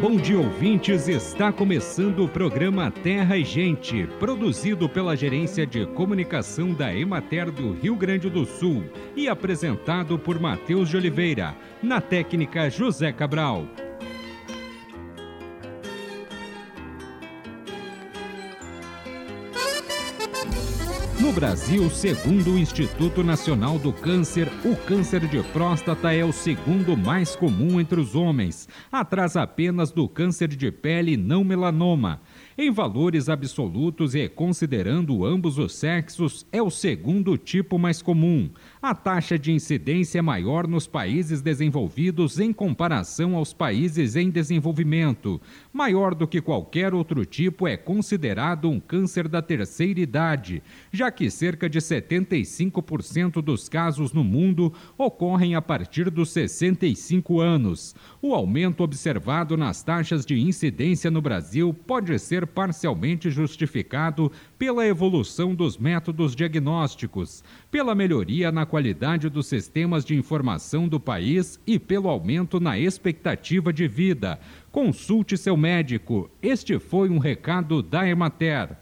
Bom dia, ouvintes. Está começando o programa Terra e Gente, produzido pela Gerência de Comunicação da Emater do Rio Grande do Sul e apresentado por Matheus de Oliveira, na técnica José Cabral. Brasil, segundo o Instituto Nacional do Câncer, o câncer de próstata é o segundo mais comum entre os homens, atrás apenas do câncer de pele não melanoma. Em valores absolutos e considerando ambos os sexos, é o segundo tipo mais comum. A taxa de incidência é maior nos países desenvolvidos em comparação aos países em desenvolvimento. Maior do que qualquer outro tipo, é considerado um câncer da terceira idade, já que cerca de 75% dos casos no mundo ocorrem a partir dos 65 anos. O aumento observado nas taxas de incidência no Brasil pode ser parcialmente justificado pela evolução dos métodos diagnósticos, pela melhoria na qualidade dos sistemas de informação do país e pelo aumento na expectativa de vida. Consulte seu médico. Este foi um recado da Emater.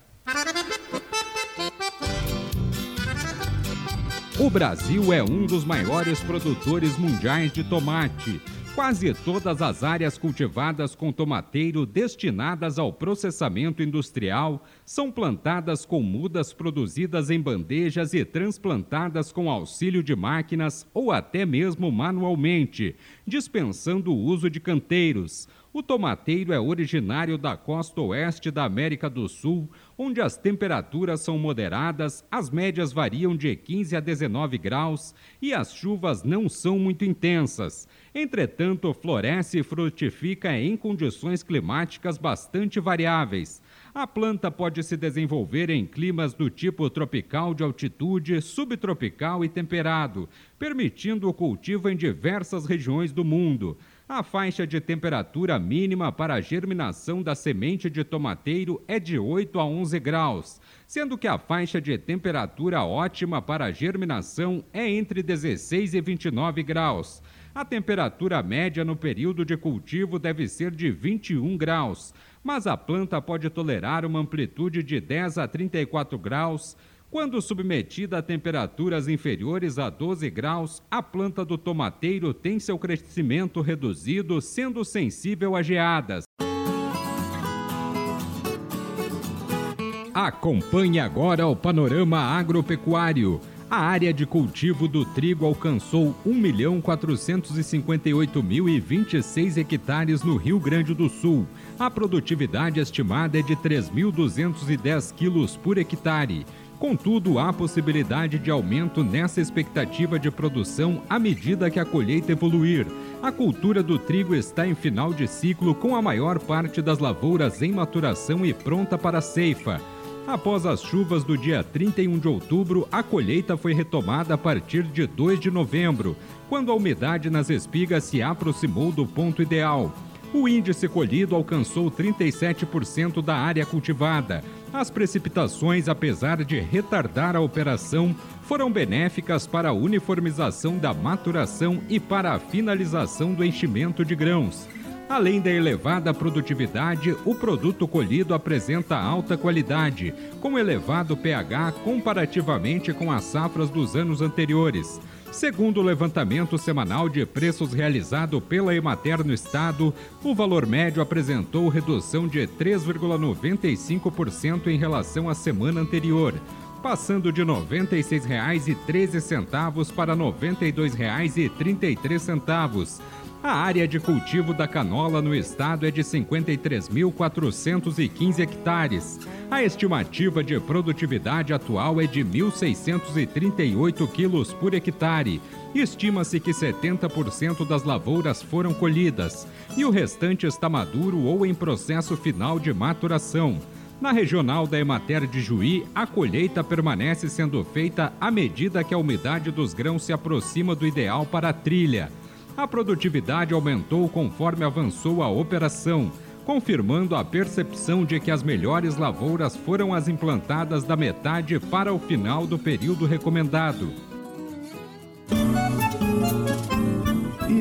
O Brasil é um dos maiores produtores mundiais de tomate. Quase todas as áreas cultivadas com tomateiro destinadas ao processamento industrial são plantadas com mudas produzidas em bandejas e transplantadas com auxílio de máquinas ou até mesmo manualmente, dispensando o uso de canteiros. O tomateiro é originário da costa oeste da América do Sul, onde as temperaturas são moderadas, as médias variam de 15 a 19 graus e as chuvas não são muito intensas. Entretanto, floresce e frutifica em condições climáticas bastante variáveis. A planta pode se desenvolver em climas do tipo tropical de altitude, subtropical e temperado, permitindo o cultivo em diversas regiões do mundo. A faixa de temperatura mínima para a germinação da semente de tomateiro é de 8 a 11 graus, sendo que a faixa de temperatura ótima para a germinação é entre 16 e 29 graus. A temperatura média no período de cultivo deve ser de 21 graus, mas a planta pode tolerar uma amplitude de 10 a 34 graus. Quando submetida a temperaturas inferiores a 12 graus, a planta do tomateiro tem seu crescimento reduzido, sendo sensível a geadas. Acompanhe agora o panorama agropecuário. A área de cultivo do trigo alcançou 1.458.026 hectares no Rio Grande do Sul. A produtividade estimada é de 3.210 quilos por hectare. Contudo, há possibilidade de aumento nessa expectativa de produção à medida que a colheita evoluir. A cultura do trigo está em final de ciclo, com a maior parte das lavouras em maturação e pronta para a ceifa. Após as chuvas do dia 31 de outubro, a colheita foi retomada a partir de 2 de novembro, quando a umidade nas espigas se aproximou do ponto ideal. O índice colhido alcançou 37% da área cultivada. As precipitações, apesar de retardar a operação, foram benéficas para a uniformização da maturação e para a finalização do enchimento de grãos. Além da elevada produtividade, o produto colhido apresenta alta qualidade, com elevado pH comparativamente com as safras dos anos anteriores. Segundo o levantamento semanal de preços realizado pela Emater no estado, o valor médio apresentou redução de 3,95% em relação à semana anterior, passando de R$ 96,13 para R$ 92,33 a área de cultivo da canola no estado é de 53.415 hectares. A estimativa de produtividade atual é de 1.638 quilos por hectare. Estima-se que 70% das lavouras foram colhidas e o restante está maduro ou em processo final de maturação. Na regional da Emater de Juí, a colheita permanece sendo feita à medida que a umidade dos grãos se aproxima do ideal para a trilha a produtividade aumentou conforme avançou a operação, confirmando a percepção de que as melhores lavouras foram as implantadas da metade para o final do período recomendado.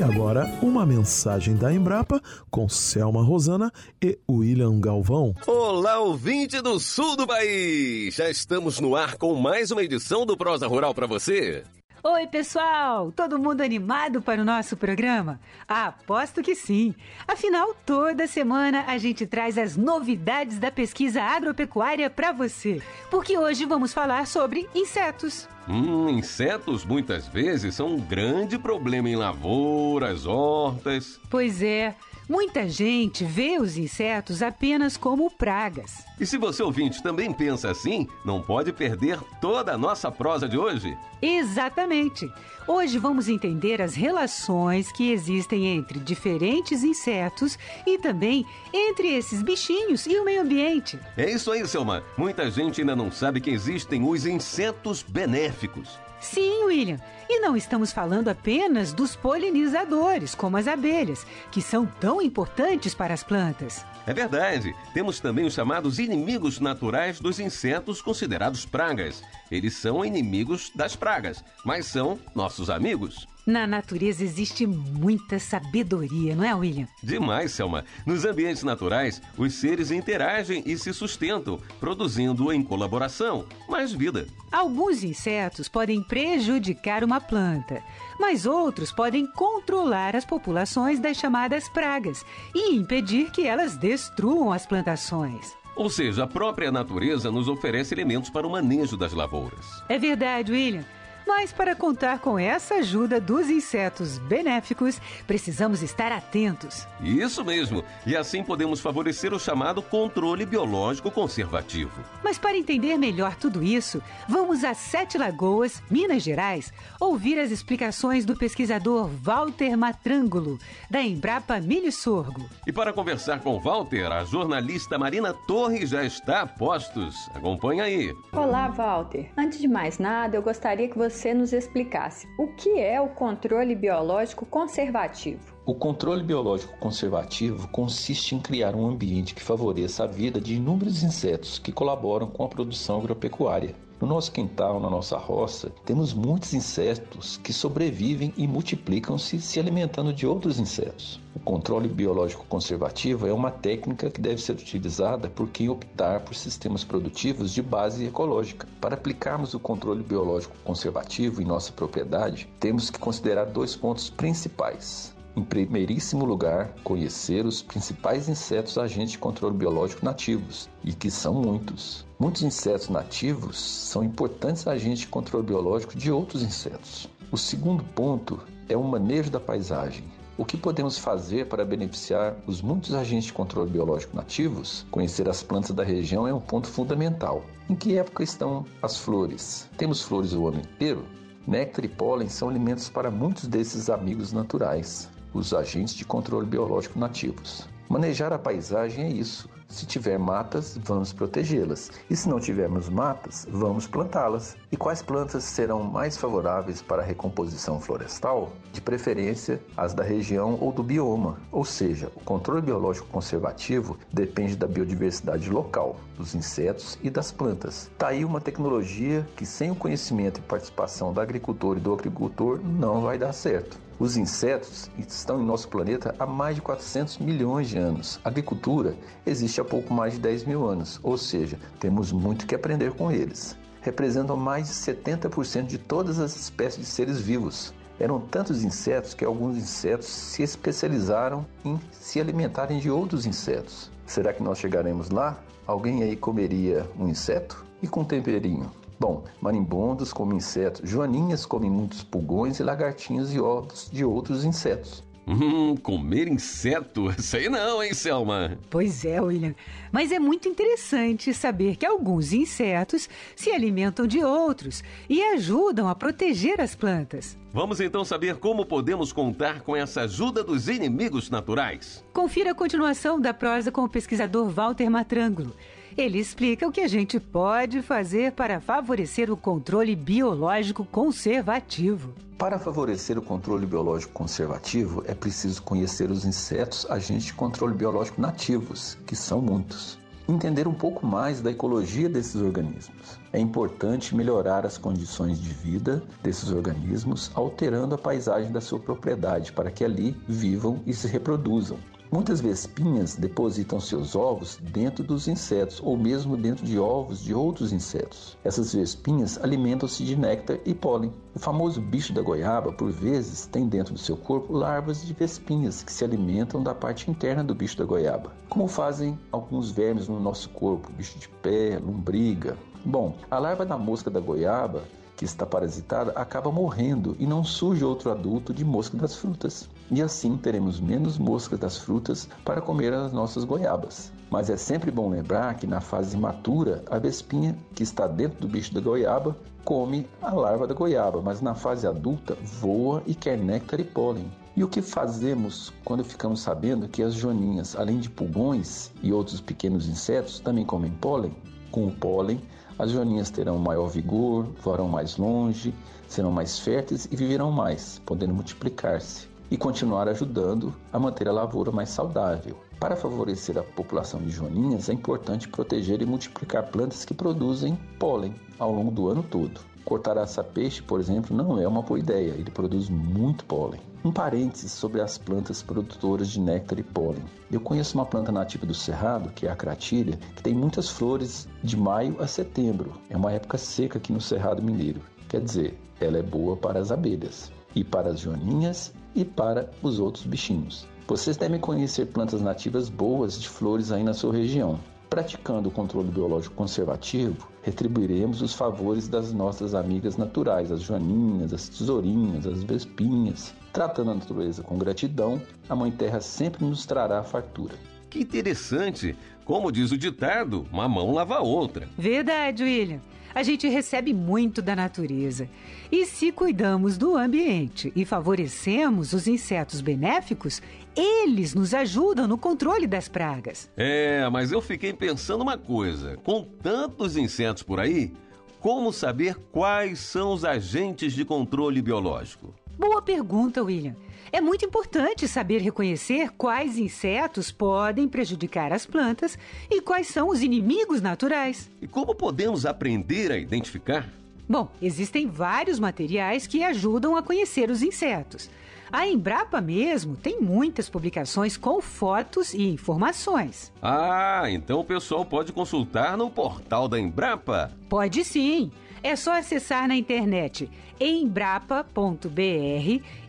agora, uma mensagem da Embrapa com Selma Rosana e William Galvão. Olá, ouvinte do sul do país! Já estamos no ar com mais uma edição do Prosa Rural para você. Oi, pessoal! Todo mundo animado para o nosso programa? Ah, aposto que sim! Afinal, toda semana a gente traz as novidades da pesquisa agropecuária para você. Porque hoje vamos falar sobre insetos. Hum, insetos muitas vezes são um grande problema em lavouras, hortas. Pois é. Muita gente vê os insetos apenas como pragas. E se você ouvinte também pensa assim, não pode perder toda a nossa prosa de hoje. Exatamente. Hoje vamos entender as relações que existem entre diferentes insetos e também entre esses bichinhos e o meio ambiente. É isso aí, Selma. Muita gente ainda não sabe que existem os insetos benéficos. Sim, William. E não estamos falando apenas dos polinizadores, como as abelhas, que são tão importantes para as plantas. É verdade. Temos também os chamados inimigos naturais dos insetos considerados pragas. Eles são inimigos das pragas, mas são nossos amigos. Na natureza existe muita sabedoria, não é, William? Demais, Selma. Nos ambientes naturais, os seres interagem e se sustentam, produzindo em colaboração mais vida. Alguns insetos podem prejudicar uma planta, mas outros podem controlar as populações das chamadas pragas e impedir que elas destruam as plantações. Ou seja, a própria natureza nos oferece elementos para o manejo das lavouras. É verdade, William. Mas para contar com essa ajuda dos insetos benéficos, precisamos estar atentos. Isso mesmo. E assim podemos favorecer o chamado controle biológico conservativo. Mas para entender melhor tudo isso, vamos a Sete Lagoas, Minas Gerais, ouvir as explicações do pesquisador Walter Matrângulo, da Embrapa Milho Sorgo. E para conversar com Walter, a jornalista Marina Torres já está a postos. Acompanhe aí. Olá, Walter. Antes de mais nada, eu gostaria que você você nos explicasse o que é o controle biológico conservativo. O controle biológico conservativo consiste em criar um ambiente que favoreça a vida de inúmeros insetos que colaboram com a produção agropecuária. No nosso quintal, na nossa roça, temos muitos insetos que sobrevivem e multiplicam-se se alimentando de outros insetos. O controle biológico conservativo é uma técnica que deve ser utilizada por quem optar por sistemas produtivos de base ecológica. Para aplicarmos o controle biológico conservativo em nossa propriedade, temos que considerar dois pontos principais. Em primeiríssimo lugar, conhecer os principais insetos agentes de controle biológico nativos, e que são muitos. Muitos insetos nativos são importantes agentes de controle biológico de outros insetos. O segundo ponto é o manejo da paisagem. O que podemos fazer para beneficiar os muitos agentes de controle biológico nativos? Conhecer as plantas da região é um ponto fundamental. Em que época estão as flores? Temos flores o ano inteiro? Néctar e pólen são alimentos para muitos desses amigos naturais os agentes de controle biológico nativos. Manejar a paisagem é isso. Se tiver matas, vamos protegê-las. E se não tivermos matas, vamos plantá-las. E quais plantas serão mais favoráveis para a recomposição florestal? De preferência, as da região ou do bioma. Ou seja, o controle biológico conservativo depende da biodiversidade local, dos insetos e das plantas. Está aí uma tecnologia que, sem o conhecimento e participação da agricultor e do agricultor, não vai dar certo. Os insetos estão em nosso planeta há mais de 400 milhões de anos. A agricultura existe há pouco mais de 10 mil anos, ou seja, temos muito que aprender com eles. Representam mais de 70% de todas as espécies de seres vivos. Eram tantos insetos que alguns insetos se especializaram em se alimentarem de outros insetos. Será que nós chegaremos lá? Alguém aí comeria um inseto? E com temperinho? Bom, marimbondos comem insetos, joaninhas comem muitos pulgões e lagartinhos e ovos de outros insetos. Hum, comer inseto? Isso aí não, hein, Selma? Pois é, William. Mas é muito interessante saber que alguns insetos se alimentam de outros e ajudam a proteger as plantas. Vamos então saber como podemos contar com essa ajuda dos inimigos naturais. Confira a continuação da prosa com o pesquisador Walter Matrângulo. Ele explica o que a gente pode fazer para favorecer o controle biológico conservativo. Para favorecer o controle biológico conservativo, é preciso conhecer os insetos agentes de controle biológico nativos, que são muitos. entender um pouco mais da ecologia desses organismos. É importante melhorar as condições de vida desses organismos, alterando a paisagem da sua propriedade para que ali vivam e se reproduzam. Muitas vespinhas depositam seus ovos dentro dos insetos ou mesmo dentro de ovos de outros insetos. Essas vespinhas alimentam-se de néctar e pólen. O famoso bicho da goiaba, por vezes, tem dentro do seu corpo larvas de vespinhas que se alimentam da parte interna do bicho da goiaba, como fazem alguns vermes no nosso corpo, bicho de pé, lombriga. Bom, a larva da mosca da goiaba que está parasitada acaba morrendo e não surge outro adulto de mosca das frutas. E assim teremos menos moscas das frutas para comer as nossas goiabas. Mas é sempre bom lembrar que na fase imatura, a vespinha que está dentro do bicho da goiaba come a larva da goiaba, mas na fase adulta voa e quer néctar e pólen. E o que fazemos quando ficamos sabendo que as joaninhas, além de pulgões e outros pequenos insetos, também comem pólen? Com o pólen, as joaninhas terão maior vigor, voarão mais longe, serão mais férteis e viverão mais, podendo multiplicar-se e continuar ajudando a manter a lavoura mais saudável. Para favorecer a população de joaninhas, é importante proteger e multiplicar plantas que produzem pólen ao longo do ano todo. Cortar aça-peixe, por exemplo, não é uma boa ideia, ele produz muito pólen. Um parênteses sobre as plantas produtoras de néctar e pólen. Eu conheço uma planta nativa do Cerrado, que é a cratilha, que tem muitas flores de maio a setembro. É uma época seca aqui no Cerrado Mineiro. Quer dizer, ela é boa para as abelhas, e para as joaninhas e para os outros bichinhos. Vocês devem conhecer plantas nativas boas de flores aí na sua região. Praticando o controle biológico conservativo, retribuiremos os favores das nossas amigas naturais, as joaninhas, as tesourinhas, as vespinhas. Tratando a natureza com gratidão, a Mãe Terra sempre nos trará fartura. Que interessante! Como diz o ditado, uma mão lava a outra. Verdade, William a gente recebe muito da natureza. E se cuidamos do ambiente e favorecemos os insetos benéficos, eles nos ajudam no controle das pragas. É, mas eu fiquei pensando uma coisa: com tantos insetos por aí, como saber quais são os agentes de controle biológico? Boa pergunta, William. É muito importante saber reconhecer quais insetos podem prejudicar as plantas e quais são os inimigos naturais. E como podemos aprender a identificar? Bom, existem vários materiais que ajudam a conhecer os insetos. A Embrapa mesmo tem muitas publicações com fotos e informações. Ah, então o pessoal pode consultar no portal da Embrapa? Pode sim. É só acessar na internet embrapa.br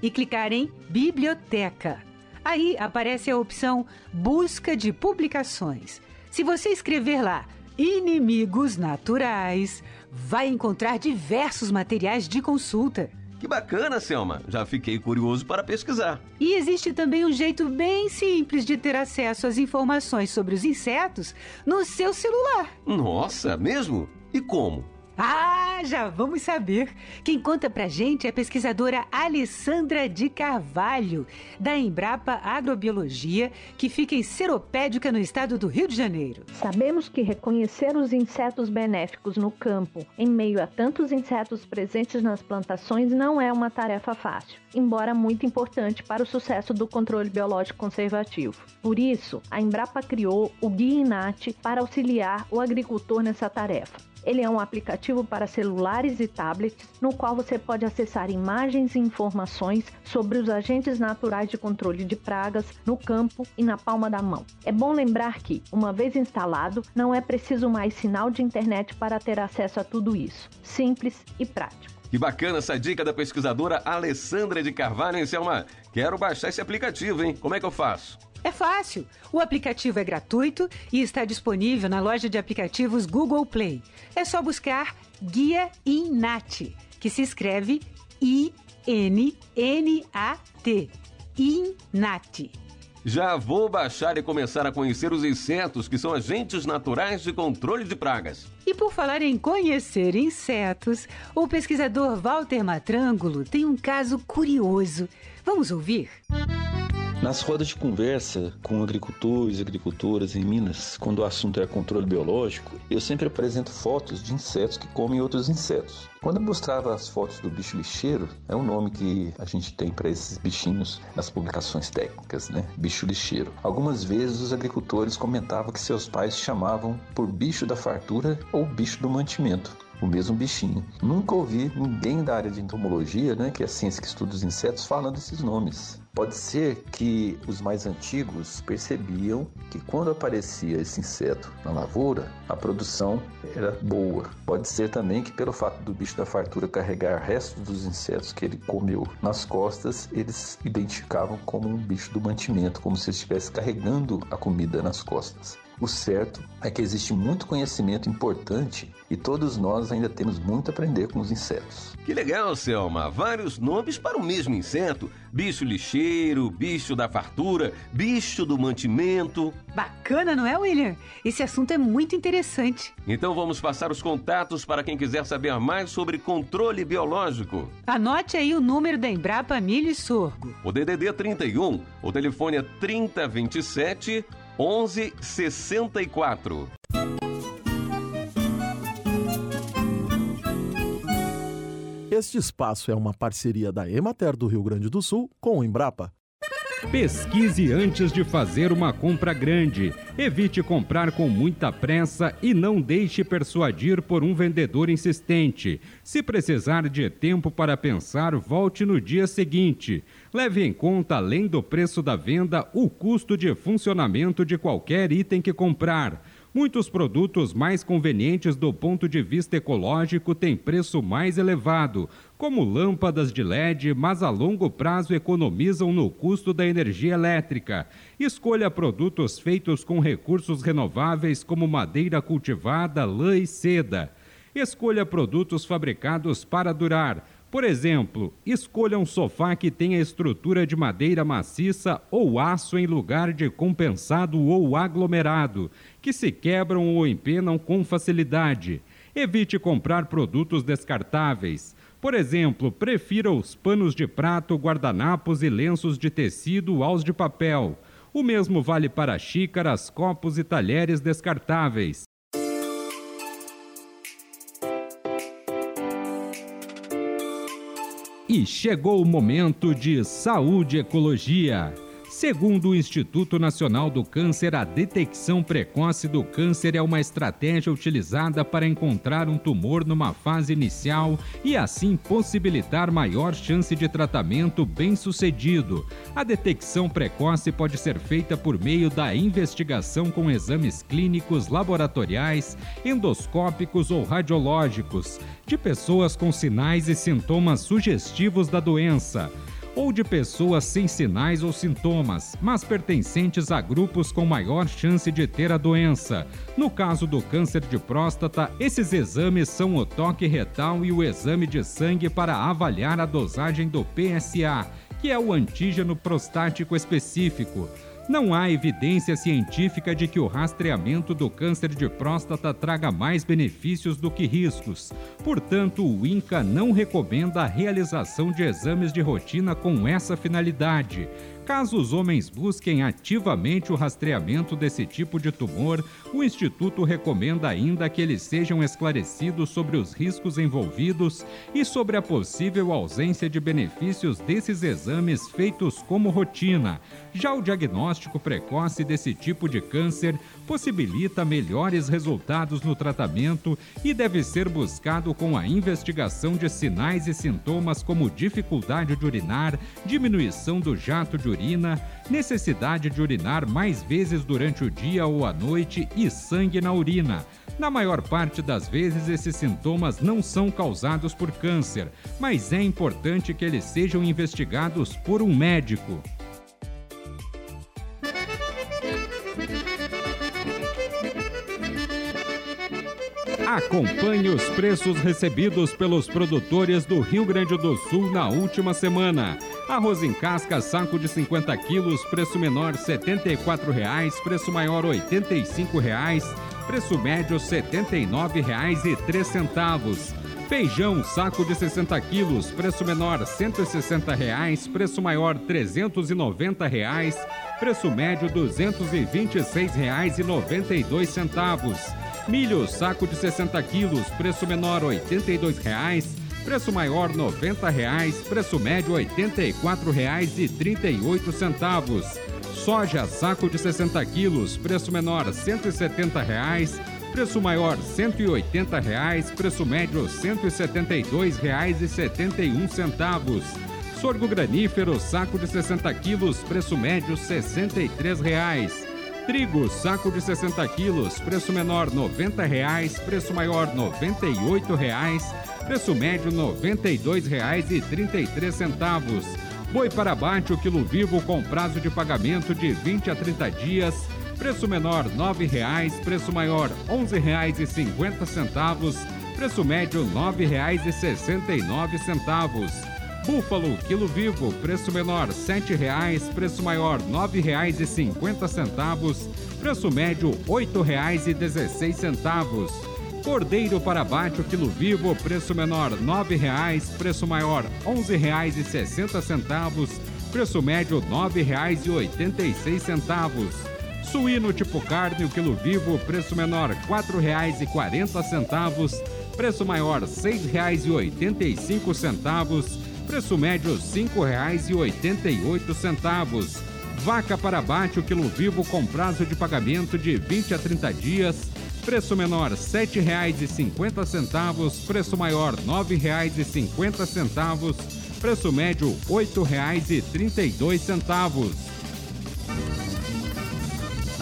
e clicar em Biblioteca. Aí aparece a opção Busca de publicações. Se você escrever lá Inimigos Naturais, vai encontrar diversos materiais de consulta. Que bacana, Selma! Já fiquei curioso para pesquisar. E existe também um jeito bem simples de ter acesso às informações sobre os insetos no seu celular. Nossa, mesmo? E como? Ah, já vamos saber. Quem conta pra gente é a pesquisadora Alessandra de Carvalho, da Embrapa Agrobiologia, que fica em Seropédica, no estado do Rio de Janeiro. Sabemos que reconhecer os insetos benéficos no campo, em meio a tantos insetos presentes nas plantações, não é uma tarefa fácil, embora muito importante para o sucesso do controle biológico conservativo. Por isso, a Embrapa criou o Guia Inat para auxiliar o agricultor nessa tarefa. Ele é um aplicativo para celulares e tablets no qual você pode acessar imagens e informações sobre os agentes naturais de controle de pragas no campo e na palma da mão. É bom lembrar que, uma vez instalado, não é preciso mais sinal de internet para ter acesso a tudo isso. Simples e prático. Que bacana essa dica da pesquisadora Alessandra de Carvalho, hein, Selma? Quero baixar esse aplicativo, hein? Como é que eu faço? É fácil. O aplicativo é gratuito e está disponível na loja de aplicativos Google Play. É só buscar Guia Inat, que se escreve I-N-N-A-T. Inat. Já vou baixar e começar a conhecer os insetos que são agentes naturais de controle de pragas. E por falar em conhecer insetos, o pesquisador Walter Matrângulo tem um caso curioso. Vamos ouvir? Música Nas rodas de conversa com agricultores e agricultoras em Minas, quando o assunto é controle biológico, eu sempre apresento fotos de insetos que comem outros insetos. Quando eu mostrava as fotos do bicho lixeiro, é o nome que a gente tem para esses bichinhos nas publicações técnicas, né? Bicho lixeiro. Algumas vezes os agricultores comentavam que seus pais chamavam por bicho da fartura ou bicho do mantimento o mesmo bichinho. Nunca ouvi ninguém da área de entomologia, né, que é a ciência que estuda os insetos, falando esses nomes. Pode ser que os mais antigos percebiam que quando aparecia esse inseto na lavoura, a produção era boa. Pode ser também que pelo fato do bicho da fartura carregar restos dos insetos que ele comeu nas costas, eles identificavam como um bicho do mantimento, como se estivesse carregando a comida nas costas. O certo é que existe muito conhecimento importante e todos nós ainda temos muito a aprender com os insetos. Que legal, Selma! Vários nomes para o mesmo inseto: bicho lixeiro, bicho da fartura, bicho do mantimento. Bacana, não é, William? Esse assunto é muito interessante. Então vamos passar os contatos para quem quiser saber mais sobre controle biológico. Anote aí o número da Embrapa Milho e Sorgo. O DDD 31, o telefone é 3027 1164. Este espaço é uma parceria da Emater do Rio Grande do Sul com o Embrapa. Pesquise antes de fazer uma compra grande. Evite comprar com muita pressa e não deixe persuadir por um vendedor insistente. Se precisar de tempo para pensar, volte no dia seguinte. Leve em conta, além do preço da venda, o custo de funcionamento de qualquer item que comprar. Muitos produtos mais convenientes do ponto de vista ecológico têm preço mais elevado, como lâmpadas de LED, mas a longo prazo economizam no custo da energia elétrica. Escolha produtos feitos com recursos renováveis como madeira cultivada, lã e seda. Escolha produtos fabricados para durar por exemplo, escolha um sofá que tenha estrutura de madeira maciça ou aço em lugar de compensado ou aglomerado, que se quebram ou empenam com facilidade. Evite comprar produtos descartáveis. Por exemplo, prefira os panos de prato, guardanapos e lenços de tecido aos de papel. O mesmo vale para xícaras, copos e talheres descartáveis. E chegou o momento de saúde e ecologia. Segundo o Instituto Nacional do Câncer, a detecção precoce do câncer é uma estratégia utilizada para encontrar um tumor numa fase inicial e assim possibilitar maior chance de tratamento bem-sucedido. A detecção precoce pode ser feita por meio da investigação com exames clínicos, laboratoriais, endoscópicos ou radiológicos de pessoas com sinais e sintomas sugestivos da doença ou de pessoas sem sinais ou sintomas, mas pertencentes a grupos com maior chance de ter a doença. No caso do câncer de próstata, esses exames são o toque retal e o exame de sangue para avaliar a dosagem do PSA, que é o antígeno prostático específico. Não há evidência científica de que o rastreamento do câncer de próstata traga mais benefícios do que riscos. Portanto, o INCA não recomenda a realização de exames de rotina com essa finalidade. Caso os homens busquem ativamente o rastreamento desse tipo de tumor, o Instituto recomenda ainda que eles sejam esclarecidos sobre os riscos envolvidos e sobre a possível ausência de benefícios desses exames feitos como rotina. Já o diagnóstico precoce desse tipo de câncer possibilita melhores resultados no tratamento e deve ser buscado com a investigação de sinais e sintomas como dificuldade de urinar, diminuição do jato de urina, necessidade de urinar mais vezes durante o dia ou a noite e sangue na urina. Na maior parte das vezes, esses sintomas não são causados por câncer, mas é importante que eles sejam investigados por um médico. Acompanhe os preços recebidos pelos produtores do Rio Grande do Sul na última semana. Arroz em casca, saco de 50 quilos, preço menor R$ 74,00, preço maior R$ 85,00, preço médio R$ 79,03. Feijão, saco de 60 quilos, preço menor 160 reais, preço maior 390 reais, preço médio R$ 226,92. Milho, saco de 60 quilos, preço menor 82 reais, preço maior 90 reais, preço médio R$ 84,38. Soja, saco de 60 quilos, preço menor 170 reais, Preço maior 180 reais, preço médio R$ 172,71. Sorgo granífero, saco de 60 quilos, preço médio R$ 63. Trigo, saco de 60 quilos, preço menor 90 reais, preço maior 98 reais, preço médio R$ 92,33. Boi para abate o quilo vivo com prazo de pagamento de 20 a 30 dias Preço menor R$ 9,00, preço maior R$ 11,50, preço médio R$ 9,69. Búfalo, quilo vivo, preço menor R$ 7,00, preço maior R$ 9,50, preço médio R$ 8,16. Cordeiro para abate, o quilo vivo, preço menor R$ 9,00, preço maior R$ 11,60, preço médio R$ 9,86. Suíno tipo carne, quilo vivo, preço menor R$ 4,40, preço maior R$ 6,85, preço médio R$ 5,88. Vaca para abate, o quilo vivo com prazo de pagamento de 20 a 30 dias, preço menor R$ 7,50, preço maior R$ 9,50, preço médio R$ 8,32.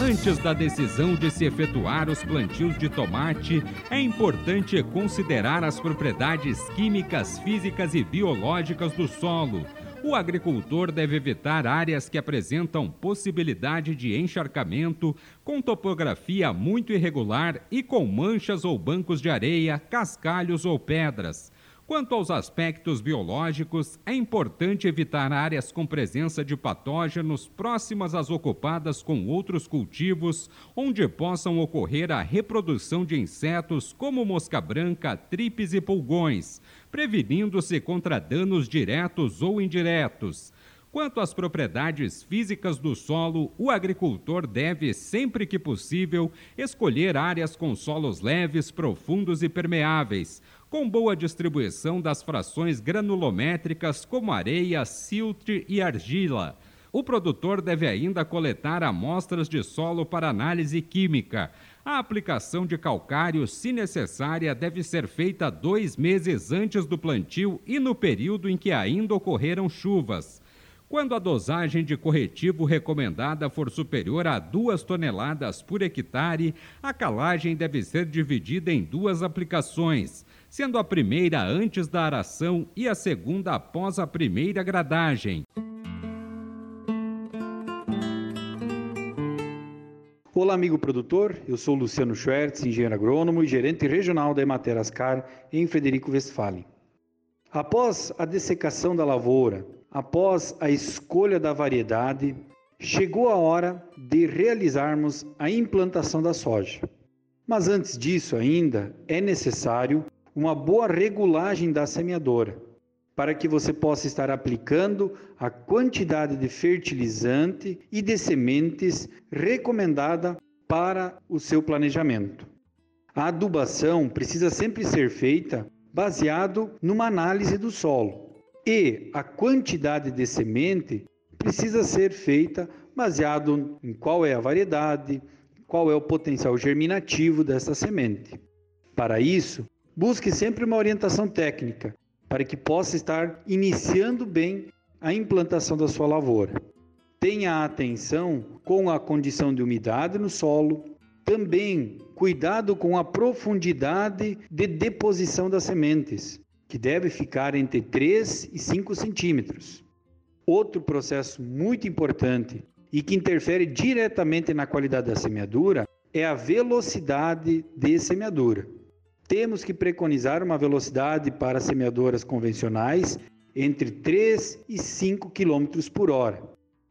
Antes da decisão de se efetuar os plantios de tomate, é importante considerar as propriedades químicas, físicas e biológicas do solo. O agricultor deve evitar áreas que apresentam possibilidade de encharcamento, com topografia muito irregular e com manchas ou bancos de areia, cascalhos ou pedras. Quanto aos aspectos biológicos, é importante evitar áreas com presença de patógenos próximas às ocupadas com outros cultivos, onde possam ocorrer a reprodução de insetos como mosca branca, tripes e pulgões, prevenindo-se contra danos diretos ou indiretos. Quanto às propriedades físicas do solo, o agricultor deve, sempre que possível, escolher áreas com solos leves, profundos e permeáveis, com boa distribuição das frações granulométricas como areia, siltre e argila. O produtor deve ainda coletar amostras de solo para análise química. A aplicação de calcário, se necessária, deve ser feita dois meses antes do plantio e no período em que ainda ocorreram chuvas. Quando a dosagem de corretivo recomendada for superior a 2 toneladas por hectare, a calagem deve ser dividida em duas aplicações sendo a primeira antes da aração e a segunda após a primeira gradagem. Olá, amigo produtor. Eu sou Luciano Schwertz, engenheiro agrônomo e gerente regional da Emater Ascar em Frederico Westphalen. Após a dessecação da lavoura, após a escolha da variedade, chegou a hora de realizarmos a implantação da soja. Mas antes disso ainda é necessário uma boa regulagem da semeadora, para que você possa estar aplicando a quantidade de fertilizante e de sementes recomendada para o seu planejamento. A adubação precisa sempre ser feita baseado numa análise do solo e a quantidade de semente precisa ser feita baseado em qual é a variedade, qual é o potencial germinativo dessa semente. Para isso, Busque sempre uma orientação técnica para que possa estar iniciando bem a implantação da sua lavoura. Tenha atenção com a condição de umidade no solo, também cuidado com a profundidade de deposição das sementes, que deve ficar entre 3 e 5 centímetros. Outro processo muito importante e que interfere diretamente na qualidade da semeadura é a velocidade de semeadura temos que preconizar uma velocidade para semeadoras convencionais entre 3 e 5 km por hora.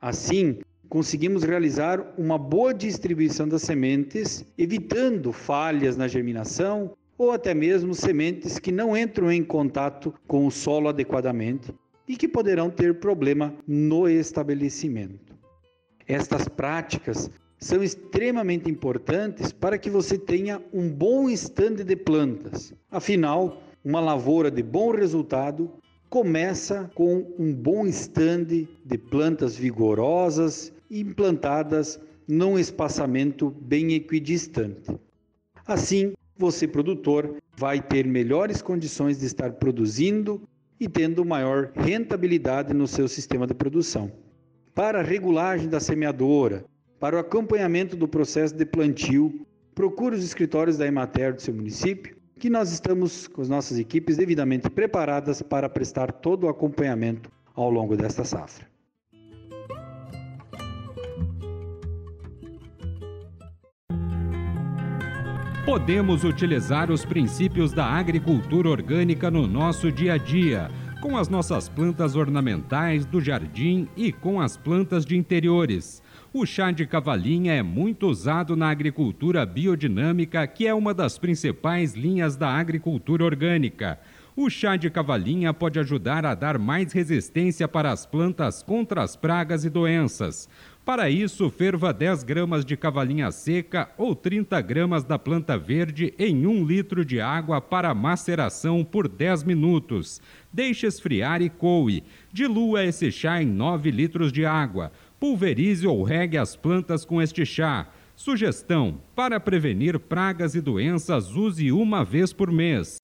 Assim, conseguimos realizar uma boa distribuição das sementes, evitando falhas na germinação ou até mesmo sementes que não entram em contato com o solo adequadamente e que poderão ter problema no estabelecimento. Estas práticas são extremamente importantes para que você tenha um bom estande de plantas. Afinal, uma lavoura de bom resultado começa com um bom estande de plantas vigorosas implantadas num espaçamento bem equidistante. Assim, você, produtor, vai ter melhores condições de estar produzindo e tendo maior rentabilidade no seu sistema de produção. Para a regulagem da semeadora, para o acompanhamento do processo de plantio, procure os escritórios da Emater do seu município, que nós estamos com as nossas equipes devidamente preparadas para prestar todo o acompanhamento ao longo desta safra. podemos utilizar os princípios da agricultura orgânica no nosso dia a dia, com as nossas plantas ornamentais do jardim e com as plantas de interiores. O chá de cavalinha é muito usado na agricultura biodinâmica, que é uma das principais linhas da agricultura orgânica. O chá de cavalinha pode ajudar a dar mais resistência para as plantas contra as pragas e doenças. Para isso, ferva 10 gramas de cavalinha seca ou 30 gramas da planta verde em 1 litro de água para maceração por 10 minutos. Deixe esfriar e coe. Dilua esse chá em 9 litros de água. Pulverize ou regue as plantas com este chá. Sugestão: para prevenir pragas e doenças, use uma vez por mês.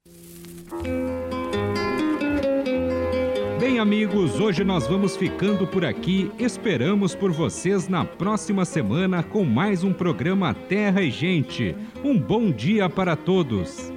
Bem, amigos, hoje nós vamos ficando por aqui. Esperamos por vocês na próxima semana com mais um programa Terra e Gente. Um bom dia para todos.